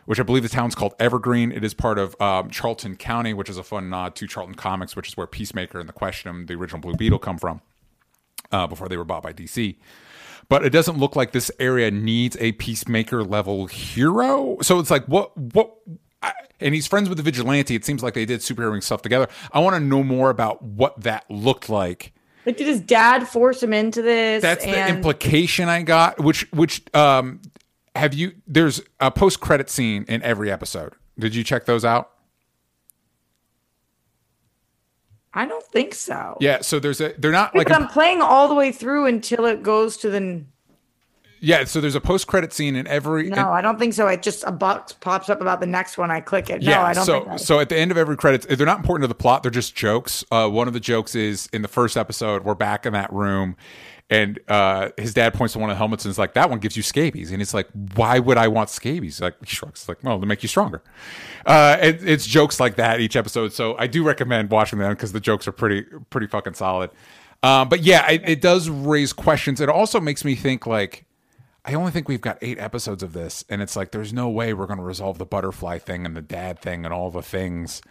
which I believe the town's called Evergreen. It is part of um, Charlton County, which is a fun nod to Charlton Comics, which is where Peacemaker and the Question, the original Blue Beetle, come from uh, before they were bought by DC. But it doesn't look like this area needs a Peacemaker level hero. So it's like, what, what? I, and he's friends with the vigilante. It seems like they did superheroing stuff together. I want to know more about what that looked like. Like, did his dad force him into this? That's the And- implication I got. Which, which, um, have you? There's a post credit scene in every episode. Did you check those out? I don't think so. Yeah, so there's a they're not like a, I'm playing all the way through until it goes to the. Yeah, so there's a post credit scene in every No, I don't think so. It just a box pops up about the next one. I click it. No, yeah, I don't so think that. so at the end of every credits, they're not important to the plot. They're just jokes. Uh, one of the jokes is in the first episode, we're back in that room, and uh, his dad points to one of the helmets and is like, "That one gives you scabies," and it's like, "Why would I want scabies?" Like he shrugs, like, "Well, to make you stronger." Uh, it, it's jokes like that each episode, so I do recommend watching them because the jokes are pretty pretty fucking solid. Um, but yeah, it, it does raise questions. It also makes me think like. I only think we've got eight episodes of this, and it's like there's no way we're going to resolve the butterfly thing and the dad thing and all the things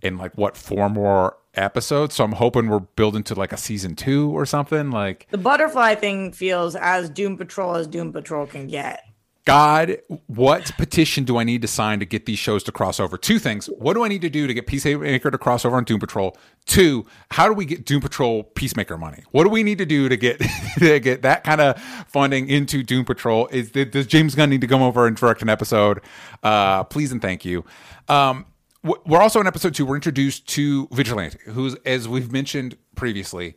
in like what four more episodes. So I'm hoping we're building to like a season two or something. Like, the butterfly thing feels as Doom Patrol as Doom Patrol can get. God, what petition do I need to sign to get these shows to cross over? Two things. What do I need to do to get Peacemaker to cross over on Doom Patrol? Two, how do we get Doom Patrol Peacemaker money? What do we need to do to get to get that kind of funding into Doom Patrol? Is does James Gunn need to come over and direct an episode? Uh, please and thank you. Um, we're also in episode two. We're introduced to Vigilante, who's as we've mentioned previously,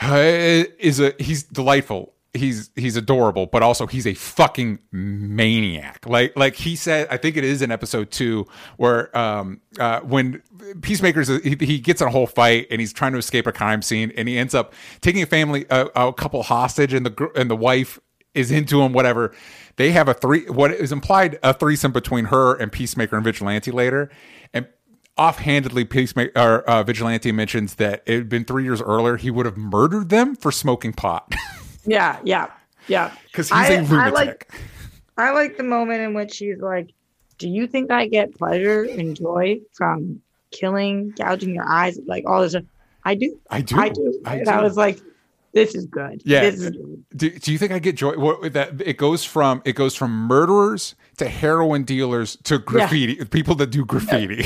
uh, is a he's delightful. He's he's adorable, but also he's a fucking maniac. Like like he said, I think it is in episode two where um uh when Peacemaker's he, he gets in a whole fight and he's trying to escape a crime scene and he ends up taking a family a, a couple hostage and the and the wife is into him whatever. They have a three what is implied a threesome between her and Peacemaker and Vigilante later and offhandedly peacemaker or uh, vigilante mentions that it had been three years earlier he would have murdered them for smoking pot Yeah, yeah, yeah. because he's I- a I lunatic like- I like the moment in which she's like, "Do you think I get pleasure and joy from killing, gouging your eyes, like all this?" stuff?" I do. I do. I do. I do. I was like, "This is good. Yeah. this is good." do, do you think i get joy what, that it goes from it goes from murderers to heroin dealers to graffiti people that do graffiti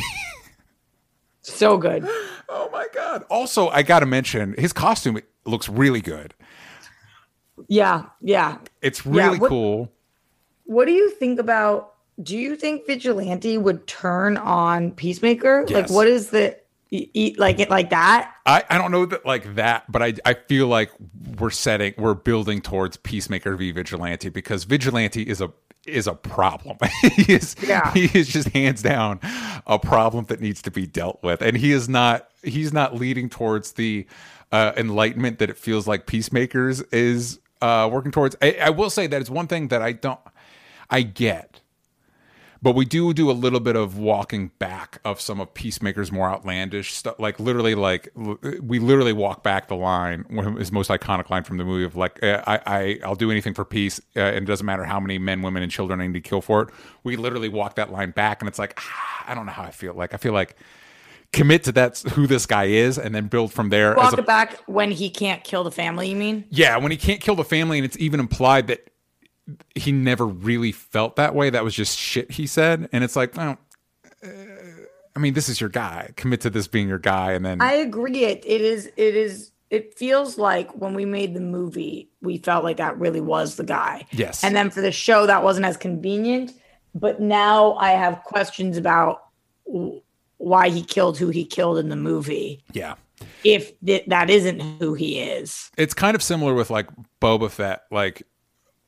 so good." oh my god also i gotta mention his costume looks really good Yeah, yeah. it's Yeah, really what- cool What do you think about? Do you think Vigilante would turn on Peacemaker? Like, what is the e- e- like it like that? I, I don't know that like that, but I I feel like we're setting we're building towards Peacemaker v Vigilante because Vigilante is a is a problem. he is Yeah. he is just hands down a problem that needs to be dealt with, and he is not he's not leading towards the uh, enlightenment that it feels like Peacemakers is uh, working towards. I, I will say that it's one thing that I don't I get but we do do a little bit of walking back of some of Peacemaker's more outlandish stuff. Like literally, like l- we literally walk back the line, one of his most iconic line from the movie of like, uh, I, I, I'll do anything for peace, uh, and it doesn't matter how many men, women, and children I need to kill for it. We literally walk that line back, and it's like, ah, I don't know how I feel. Like I feel like commit to that's who this guy is, and then build from there. Walk as a- it back when he can't kill the family. You mean? yeah, when he can't kill the family, and it's even implied that he never really felt that way. That was just shit he said, and it's like, well, uh, I mean, this is your guy. Commit to this being your guy, and then I agree. It it is it is it feels like when we made the movie, we felt like that really was the guy. Yes. And then for the show, that wasn't as convenient. But now I have questions about why he killed who he killed in the movie. yeah, If th- that isn't who he is. it's kind of similar with like Boba Fett. Like,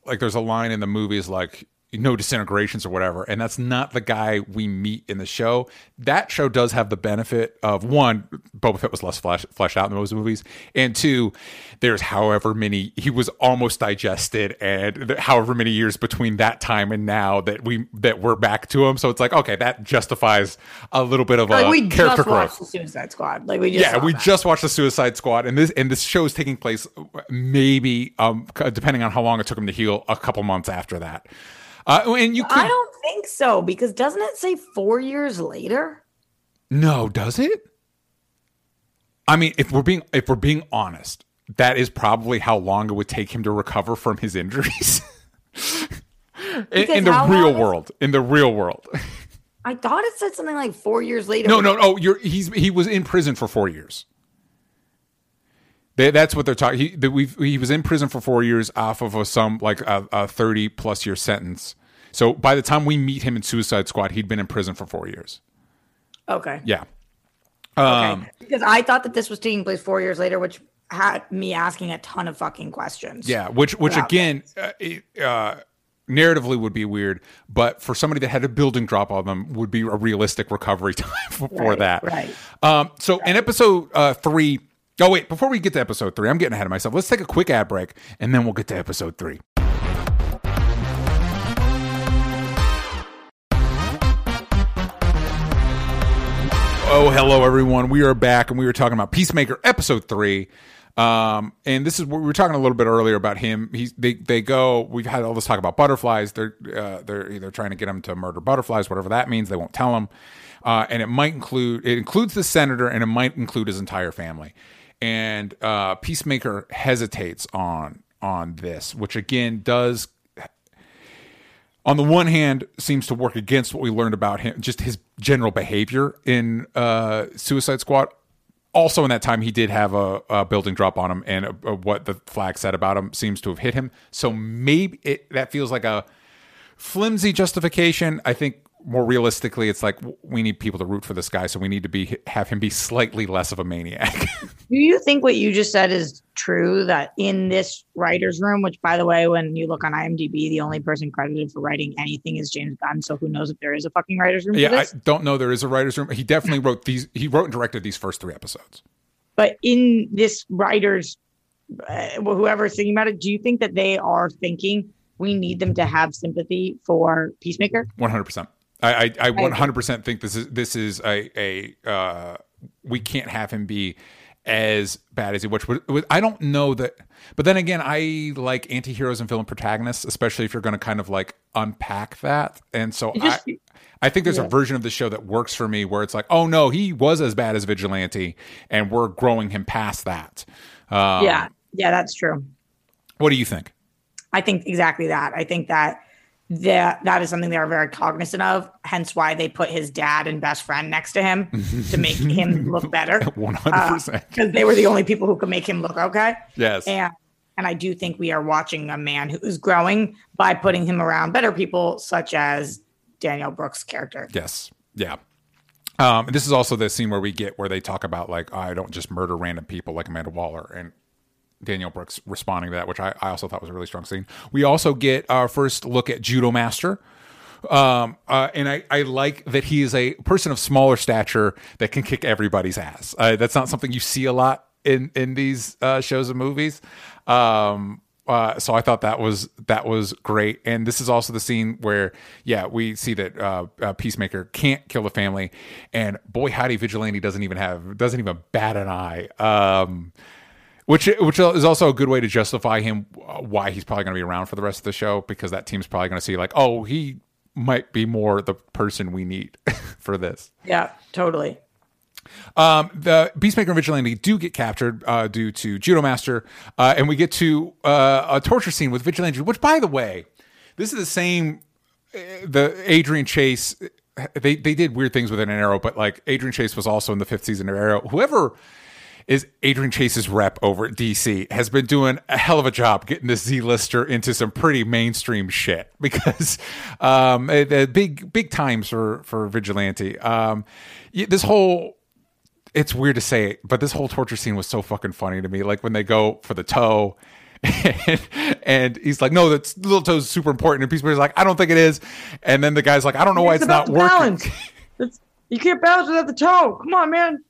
like there's a line in the movies like no disintegrations or whatever, and that's not the guy we meet in the show. That show does have the benefit of one, Boba Fett was less flesh, fleshed out in those movies, and two, there's however many he was almost digested, and however many years between that time and now that we that we're back to him. So it's like okay, that justifies a little bit of Like a we character just growth watched the Suicide Squad. Like we just yeah, we that. just watched the Suicide Squad, and this and this show is taking place maybe um depending on how long it took him to heal, a couple months after that. Uh, and you could I don't think so because doesn't it say four years later? no, does it? I mean, if we're being if we're being honest, that is probably how long it would take him to recover from his injuries. in, in the real is- world, in the real world. I thought it said something like four years later. No, no, no. You're he's he was in prison for four years. They, that's what they're talking. He he was in prison for four years off of a some like a, a thirty plus year sentence. So by the time we meet him in Suicide Squad, he'd been in prison for four years. Okay. Yeah, Okay. because I thought that this was taking place four years later, which had me asking a ton of fucking questions. yeah. Which which again, uh, it, uh, narratively would be weird, but for somebody that had a building drop on them, would be a realistic recovery time for, Right, that. right. Um, so in episode uh, three, oh wait, before we get to episode three, I'm getting ahead of myself. Let's take a quick ad break, and then we'll get to episode three. Oh, hello everyone. We are back, and we were talking about Peacemaker episode three. Um, and this is what we were talking a little bit earlier about him. He's they they go. We've had all this talk about butterflies. They're uh, they're either trying to get him to murder butterflies, whatever that means. They won't tell him, uh, and it might include it includes the senator, and it might include his entire family. And uh, Peacemaker hesitates on on this, which again does on the one hand seems to work against what we learned about him just his general behavior in uh suicide squad. Also in that time he did have a, a building drop on him and uh uh what the flag said about him seems to have hit him. So maybe it, that feels like a flimsy justification. I think more realistically, it's like we need people to root for this guy, so we need to be have him be slightly less of a maniac. Do you think what you just said is true? That in this writer's room, which by the way, when you look on IMDb, the only person credited for writing anything is James Gunn. So who knows if there is a fucking writer's room? yeah, I don't know. There is a writer's room. He definitely wrote these. He wrote and directed these first three episodes. but in this writer's, uh, whoever's thinking about it, do you think that they are thinking we need them to have sympathy for Peacemaker? One hundred percent. I I one hundred percent think this is this is a a uh, we can't have him be as bad as he which I don't know that but then again I like anti-heroes and villain protagonists especially if you're going to kind of like unpack that and so just- I I think there's Yeah. a version of the show that works for me where it's like oh no he was as bad as vigilante and we're growing him past that um, yeah, yeah, that's true. what do you think I think exactly that. I think that that that is something they are very cognizant of. Hence why they put his dad and best friend next to him to make him look better. 100% because they were the only people who could make him look okay. yes And and I do think we are watching a man who is growing by putting him around better people, such as Danielle Brooks' character. Yes. Yeah. Um, this is also the scene where we get where they talk about like I don't just murder random people like Amanda Waller and Danielle Brooks responding to that, which I, I also thought was a really strong scene. We also get our first look at Judomaster. Um, uh, and I, I like that he is a person of smaller stature that can kick everybody's ass. Uh, that's not something you see a lot in in these uh, shows and movies. Um, uh, so I thought that was that was great, and this is also the scene where, yeah, we see that uh, uh, Peacemaker can't kill the family, and boy, howdy, Vigilante doesn't even have doesn't even bat an eye. Um, which which is also a good way to justify him uh, why he's probably going to be around for the rest of the show because that team's probably going to see like, oh, he might be more the person we need for this. Yeah, totally. Um, the Peacemaker and Vigilante do get captured uh, due to Judomaster, uh, and we get to uh, a torture scene with Vigilante, which, by the way, this is the same. uh, The Adrian Chase, they they did weird things with an Arrow, but like Adrian Chase was also in the fifth season of Arrow. Whoever is Adrian Chase's rep over at DC has been doing a hell of a job getting this Z-lister into some pretty mainstream shit because um eh, the big big times for for vigilante um this whole it's weird to say it, but this whole torture scene was so fucking funny to me. Like when they go for the toe, and, and he's like, "No, that's little toe's super important." And Peacemaker's like, "I don't think it is." And then the guy's like, "I don't know why it's, not working." balance. It's, you can't balance without the toe. Come on, man.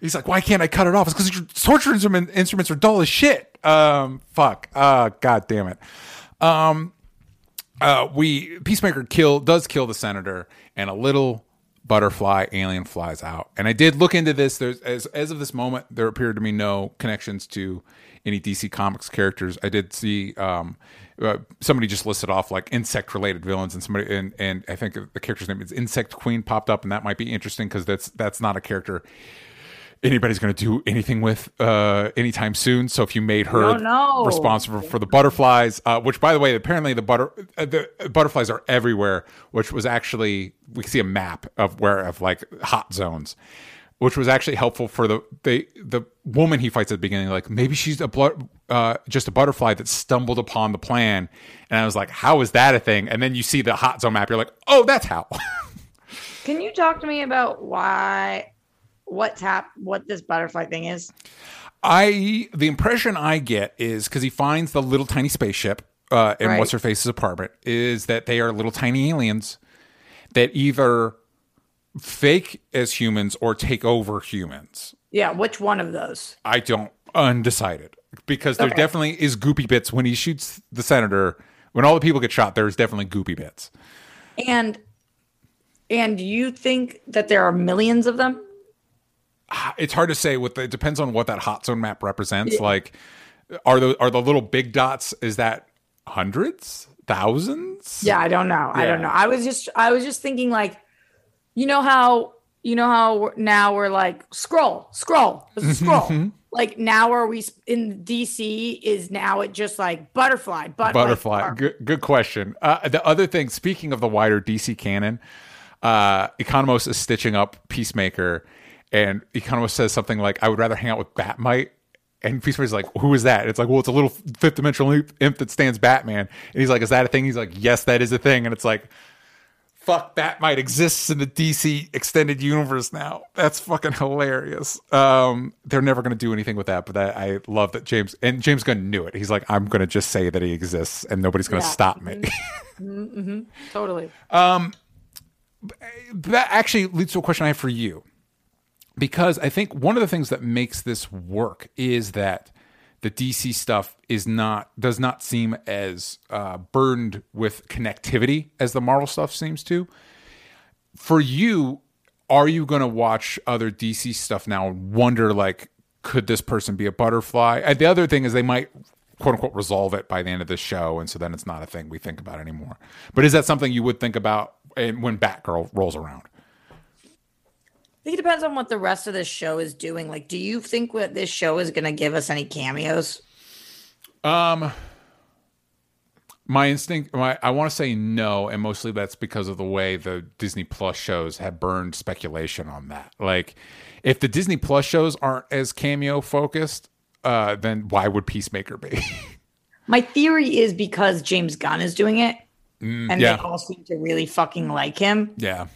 He's like, "Why can't I cut it off?" It's because your torture instrument, instruments are dull as shit. Um, fuck. Uh, god damn it. Um, uh, we Peacemaker kill does kill the senator, and a little butterfly alien flies out. And I did look into this. There's as as of this moment, there appeared to be no connections to any DC Comics characters. I did see um, uh, somebody just listed off like insect related villains, and somebody and and I think the character's name is Insect Queen popped up, and that might be interesting because that's that's not a character anybody's going to do anything with uh anytime soon so if you made her don't know. responsible for the butterflies uh which by the way apparently the butter uh, the butterflies are everywhere which was actually we can see a map of where of like hot zones which was actually helpful for the the the woman he fights at the beginning like maybe she's a blood uh just a butterfly that stumbled upon the plan and i was like how is that a thing and then you see the hot zone map you're like oh that's how Can you talk to me about why, what's hap, what this butterfly thing is? I the impression I get is because he finds the little tiny spaceship uh, in Right. what's her face's apartment is that they are little tiny aliens that either fake as humans or take over humans. Yeah, which one of those? I don't undecided because there Okay. definitely is goopy bits when he shoots the senator. When all the people get shot, there's definitely goopy bits. And and you think that there are millions of them? It's hard to say. What the, it depends on what that hot zone map represents. Like, are the are the little big dots? Is that hundreds, thousands? Yeah, I don't know. I don't know. I was just I was just thinking like, you know how you know how now we're like scroll, scroll, scroll. Like now are we in DC? Is now it just like butterfly, but butterfly. Like, good, good question. Uh, the other thing speaking of the wider dc canon uh economos is stitching up peacemaker and economos says something like i would rather hang out with Bat-Mite. And peacemaker's like who is that? It's like well it's a little fifth dimensional imp that stands batman. And he's like is that a thing? He's like yes that is a thing. And it's like fuck, that might exist in the DC extended universe now. That's fucking hilarious. Um, they're never going to do anything with that, but that, I love that James and James Gunn knew it. He's like, I'm going to just say that he exists, and nobody's going to Yeah. stop me. Mm-hmm. Mm-hmm. Mm-hmm. Totally. Um, that actually leads to a question I have for you. Because I think one of the things that makes this work is that the DC stuff is not does not seem as uh, burdened with connectivity as the Marvel stuff seems to. For you, are you going to watch other DC stuff now and wonder like, could this person be a butterfly? And the other thing is they might quote unquote resolve it by the end of the show, and so then it's not a thing we think about anymore. But is that something you would think about when Batgirl rolls around? I think it depends on what the rest of this show is doing. Like, do you think what this show is going to give us any cameos? Um, my instinct, my, I want to say no, and mostly that's because of the way the Disney Plus shows have burned speculation on that. Like, if the Disney Plus shows aren't as cameo focused, uh, then why would Peacemaker be? My theory is because James Gunn is doing it, and Mm, yeah. they all seem to really fucking like him. yeah.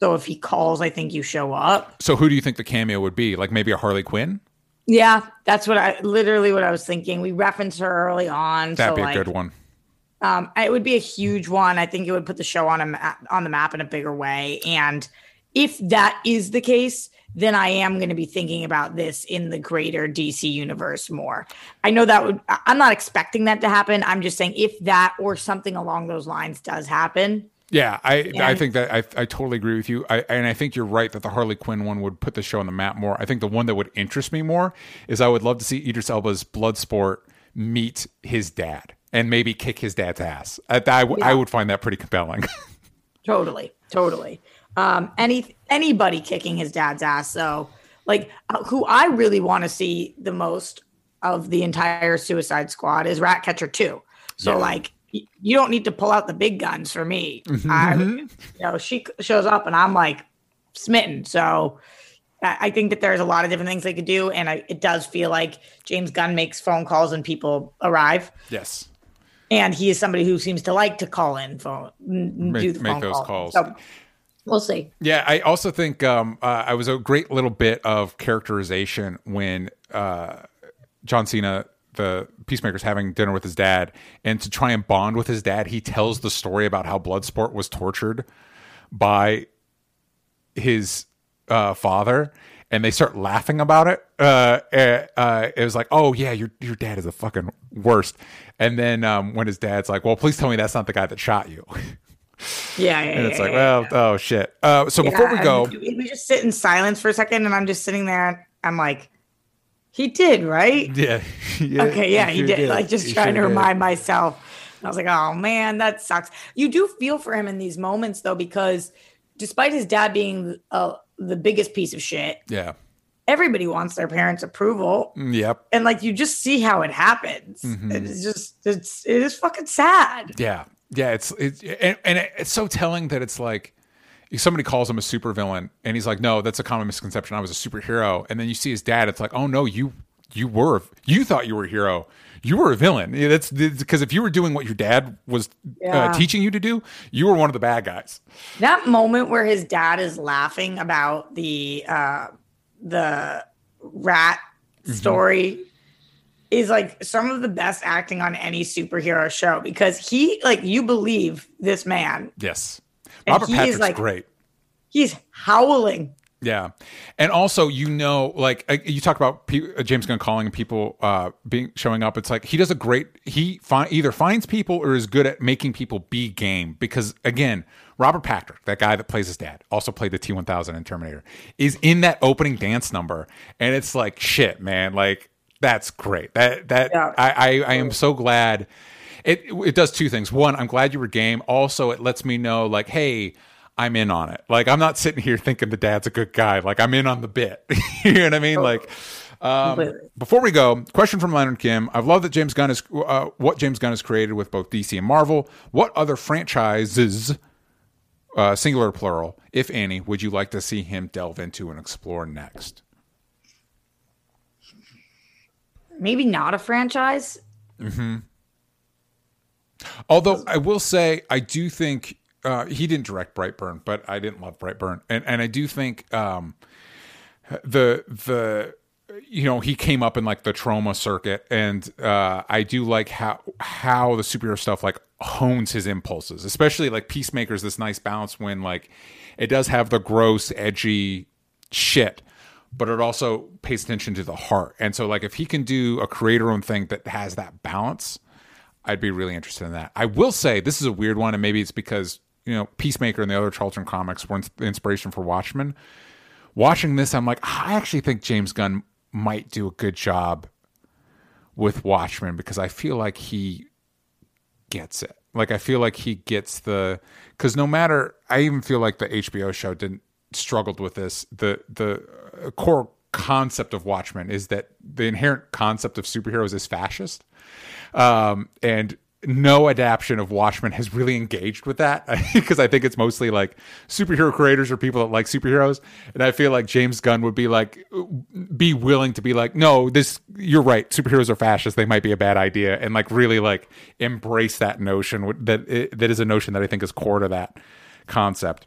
So if he calls, I think you show up. So who do you think the cameo would be? Like maybe a Harley Quinn? Yeah, that's what I literally what I was thinking. We referenced her early on. That'd so be a like, good one. Um, it would be a huge one. I think it would put the show on a ma- on the map in a bigger way. And if that is the case, then I am going to be thinking about this in the greater DC universe more. I know that would. I'm not expecting that to happen. I'm just saying if that or something along those lines does happen, Yeah, I I think that I I totally agree with you. I and I think you're right that the Harley Quinn one would put the show on the map more. I think the one that would interest me more is I would love to see Idris Elba's Bloodsport meet his dad and maybe kick his dad's ass. I I would find that pretty compelling. totally, totally. Um, any anybody kicking his dad's ass, So, like uh, who I really want to see the most of the entire Suicide Squad is Ratcatcher Two. So Yeah. like. You don't need to pull out the big guns for me. I, you know, she shows up and I'm like smitten. So I I think that there's a lot of different things they could do, and I, it does feel like James Gunn makes phone calls and people arrive, yes. and he is somebody who seems to like to call in phone, Make- do the make phone those call. calls. So we'll see. Yeah, I also think um, uh, I was a great little bit of characterization when uh, John Cena, the Peacemaker's having dinner with his dad, and to try and bond with his dad, he tells the story about how Bloodsport was tortured by his uh, father. And they start laughing about it. Uh, uh, uh, it was like, "Oh yeah, your your dad is the fucking worst." And then um, when his dad's like, "Well, please tell me that's not the guy that shot you," Yeah, yeah, and it's yeah, like, yeah, "Well, oh shit." Uh, so before we Yeah, go, we just sit in silence for a second, and I'm just sitting there. I'm like, he did, right? Yeah. yeah Okay, yeah, he sure did. Like just He trying to sure did. remind myself. And I was like, oh man, that sucks. You do feel for him in these moments though, because despite his dad being uh, the biggest piece of shit, Yeah. everybody wants their parents' approval, Yep. and like you just see how it happens. Mm-hmm. It's just it's it is fucking sad. Yeah. Yeah. It's it's and, and it's so telling that it's like somebody calls him a supervillain and he's like, no, that's a common misconception. I was a superhero. And then you see his dad. It's like, oh no, you you were you thought you were a hero. You were a villain. Yeah, that's because if you were doing what your dad was Yeah. uh, teaching you to do, you were one of the bad guys. That moment where his dad is laughing about the uh the rat Mm-hmm. story is like some of the best acting on any superhero show because he like you believe this man. Yes. And Robert Patrick's like- great. He's howling. Yeah, and also you know, like uh, you talk about pe- uh, James Gunn calling people uh, being showing up. It's like he does a great. He fi- either finds people or is good at making people be game. Because again, Robert Patrick, that guy that plays his dad, also played the T one thousand in Terminator, is in that opening dance number, and it's like shit, man. Like that's great. That that Yeah. I, I I am so glad. It it does two things. One, I'm glad you were game. Also, it lets me know like, hey. I'm in on it. Like I'm not sitting here thinking the dad's a good guy. Like I'm in on the bit. you know what I mean? Like um, before we go, question from Leonard Kim. I've loved that James Gunn is uh, what James Gunn has created with both DC and Marvel. What other franchises, uh, singular or plural, if any, would you like to see him delve into and explore next? Maybe not a franchise. Although I will say, I do think uh, he didn't direct Brightburn, but I didn't love Brightburn, and and I do think um, the the you know he came up in like the Troma circuit, and uh, I do like how how the superhero stuff like hones his impulses, especially like Peacemaker's this nice balance when like it does have the gross, edgy shit, but it also pays attention to the heart. And so like if he can do a creator own thing that has that balance, I'd be really interested in that. I will say this is a weird one, and maybe it's because you know Peacemaker and the other Charlton comics were the inspiration for Watchmen. Watching this, I'm like, I actually think James Gunn might do a good job with Watchmen because I feel like he gets it. Like I feel like he gets the because no matter I even feel like the HBO show didn't struggled with this. The the uh, core concept of Watchmen is that the inherent concept of superheroes is fascist, um, and no adaptation of Watchmen has really engaged with that because I think it's mostly like superhero creators or people that like superheroes, and I feel like James Gunn would be like be willing to be like, no, this you're right, superheroes are fascist, they might be a bad idea, and like really like embrace that notion that that is a notion that I think is core to that concept.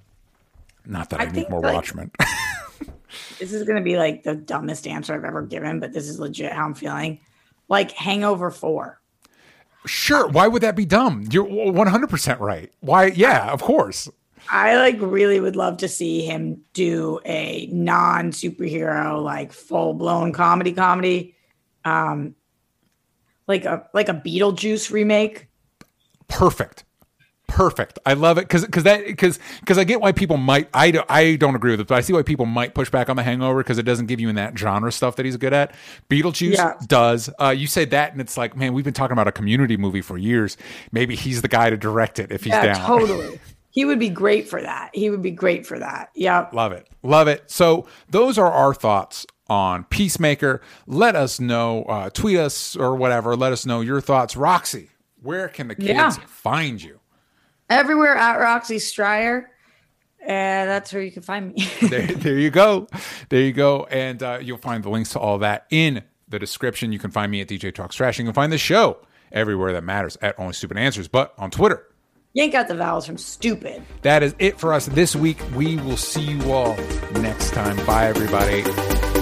Not that I, I need more like, Watchmen. this is going to be like the dumbest answer I've ever given, but this is legit how I'm feeling. Like Hangover 4. Sure. Why would that be dumb? You're 100% right. Why? Yeah, of course. I like really would love to see him do a non superhero, like full blown comedy comedy. Um, like a like a Beetlejuice remake. Perfect perfect. I love it because because that because because I get why people might I don't, I don't agree with it, but I see why people might push back on the Hangover because it doesn't give you in that genre stuff that he's good at. Beetlejuice yeah. does. Uh, you say that, and it's like, man, we've been talking about a community movie for years. Maybe he's the guy to direct it if he's yeah, down. Totally. He would be great for that. He would be great for that. Yeah. Love it. Love it. So those are our thoughts on Peacemaker. Let us know, uh, tweet us or whatever. Let us know your thoughts. Roxy, where can the kids yeah. find you? Everywhere at Roxy Striar. And that's where you can find me. there, there you go. There you go. And uh, you'll find the links to all that in the description. You can find me at DJ Talks Trash. You can find the show everywhere that matters at Only Stupid Answers, but on Twitter. Yank out the vowels from stupid. That is it for us this week. We will see you all next time. Bye, everybody.